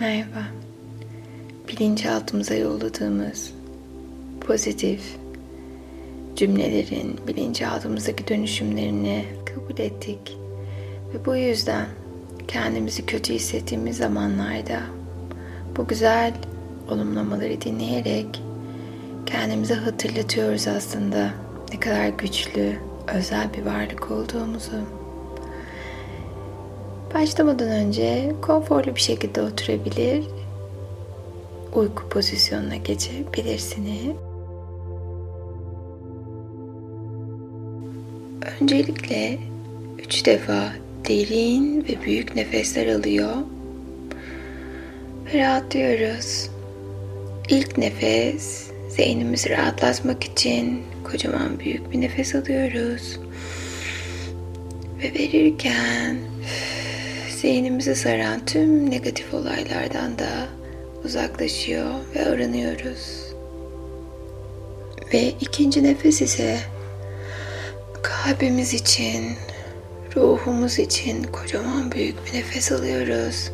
Merhaba. Bilinçaltımıza yolladığımız pozitif cümlelerin bilinçaltımızdaki dönüşümlerini kabul ettik. Ve bu yüzden kendimizi kötü hissettiğimiz zamanlarda bu güzel olumlamaları dinleyerek kendimize hatırlatıyoruz aslında ne kadar güçlü, özel bir varlık olduğumuzu. Başlamadan önce konforlu bir şekilde oturabilir, uyku pozisyonuna geçebilirsiniz. Öncelikle üç defa derin ve büyük nefesler alıyor ve rahatlıyoruz. İlk nefes zihnimizi rahatlatmak için kocaman büyük bir nefes alıyoruz. Ve verirken zihnimizi saran tüm negatif olaylardan da uzaklaşıyor ve arınıyoruz. Ve ikinci nefes ise kalbimiz için, ruhumuz için kocaman büyük bir nefes alıyoruz.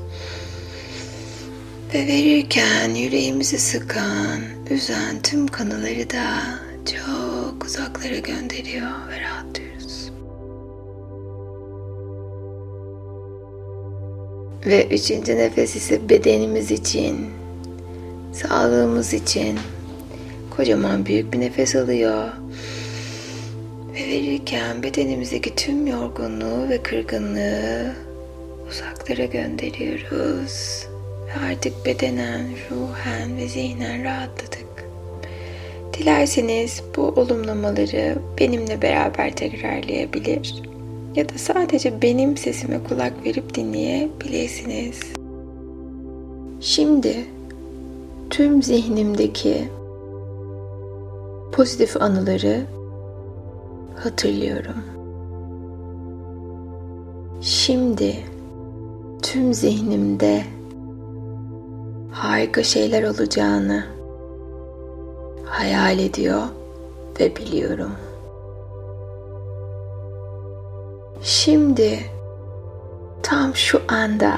Ve verirken yüreğimizi sıkan, üzen tüm kanıları da çok uzaklara gönderiyor ve rahatlıyoruz. Ve üçüncü nefes ise bedenimiz için, sağlığımız için kocaman büyük bir nefes alıyor. Ve verirken bedenimizdeki tüm yorgunluğu ve kırgınlığı uzaklara gönderiyoruz. Ve artık bedenen, ruhen ve zihnen rahatladık. Dilerseniz bu olumlamaları benimle beraber tekrarlayabilir ya da sadece benim sesime kulak verip dinleyebilirsiniz. Şimdi tüm zihnimdeki pozitif anıları hatırlıyorum. Şimdi tüm zihnimde harika şeyler olacağını hayal ediyor ve biliyorum. Şimdi tam şu anda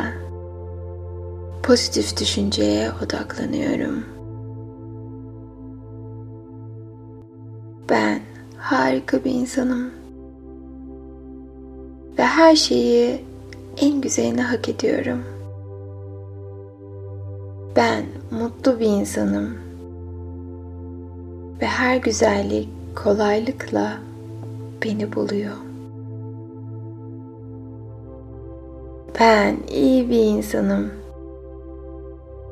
pozitif düşünceye odaklanıyorum. Ben harika bir insanım. Ve her şeyi en güzelini hak ediyorum. Ben mutlu bir insanım. Ve her güzellik kolaylıkla beni buluyor. Ben iyi bir insanım.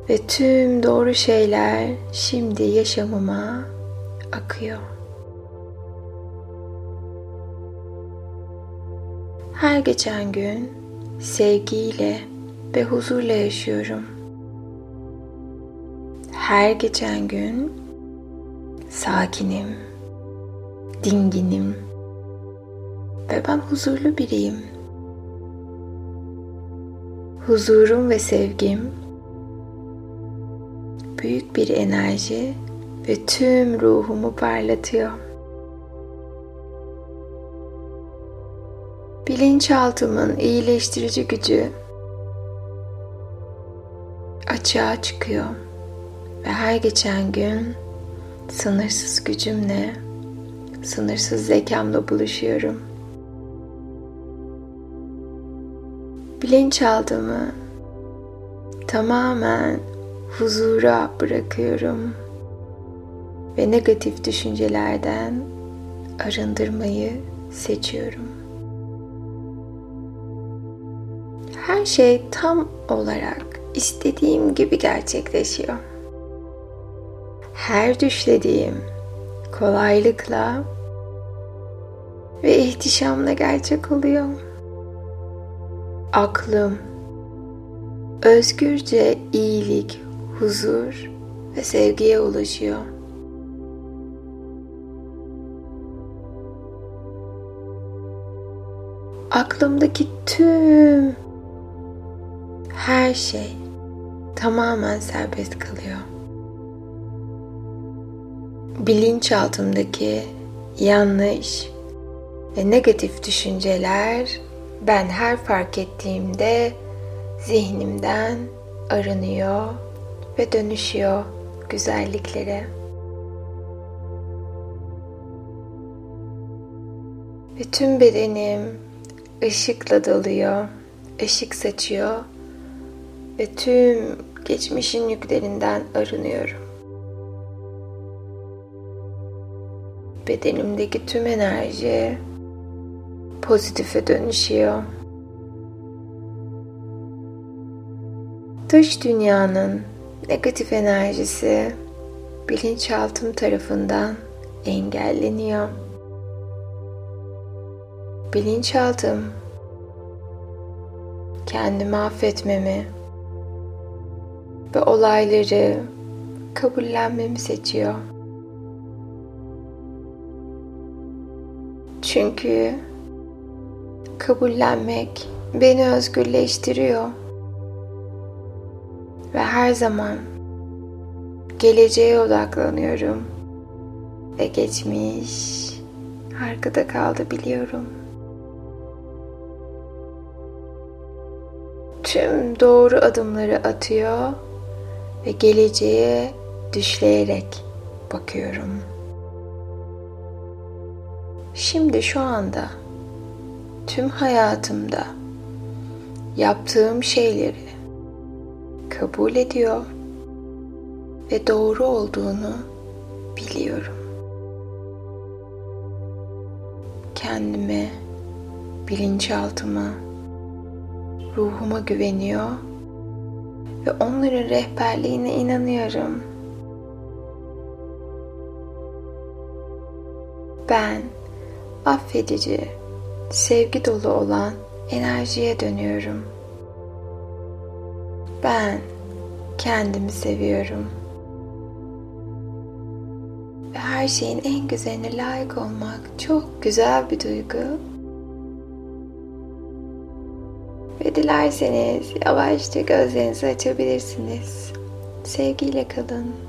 Ve tüm doğru şeyler şimdi yaşamıma akıyor. Her geçen gün sevgiyle ve huzurla yaşıyorum. Her geçen gün sakinim, dinginim ve ben huzurlu biriyim. Huzurum ve sevgim büyük bir enerji ve tüm ruhumu parlatıyor. Bilinçaltımın iyileştirici gücü açığa çıkıyor ve her geçen gün sınırsız gücümle, sınırsız zekamla buluşuyorum. Bilinçaltımı tamamen huzura bırakıyorum ve negatif düşüncelerden arındırmayı seçiyorum. Her şey tam olarak istediğim gibi gerçekleşiyor. Her düşlediğim kolaylıkla ve ihtişamla gerçek oluyor. Aklım özgürce iyilik, huzur ve sevgiye ulaşıyor. Aklımdaki tüm her şey tamamen serbest kalıyor. Bilinçaltımdaki yanlış ve negatif düşünceler ben her fark ettiğimde zihnimden arınıyor ve dönüşüyor güzelliklere. Ve tüm bedenim ışıkla doluyor, ışık saçıyor ve tüm geçmişin yüklerinden arınıyorum. Bedenimdeki tüm enerji pozitife dönüşüyor. Dış dünyanın negatif enerjisi bilinçaltım tarafından engelleniyor. Bilinçaltım kendimi affetmemi ve olayları kabullenmemi seçiyor. Çünkü kabullenmek beni özgürleştiriyor. Ve her zaman geleceğe odaklanıyorum. Ve geçmiş arkada kaldı biliyorum. Tüm doğru adımları atıyor ve geleceğe düşleyerek bakıyorum. Şimdi şu anda tüm hayatımda yaptığım şeyleri kabul ediyor ve doğru olduğunu biliyorum. Kendime, bilinçaltıma, ruhuma güveniyor ve onların rehberliğine inanıyorum. Ben affedici, sevgi dolu olan enerjiye dönüyorum. Ben kendimi seviyorum. Ve her şeyin en güzeline layık olmak çok güzel bir duygu. Ve dilerseniz yavaşça gözlerinizi açabilirsiniz. Sevgiyle kalın.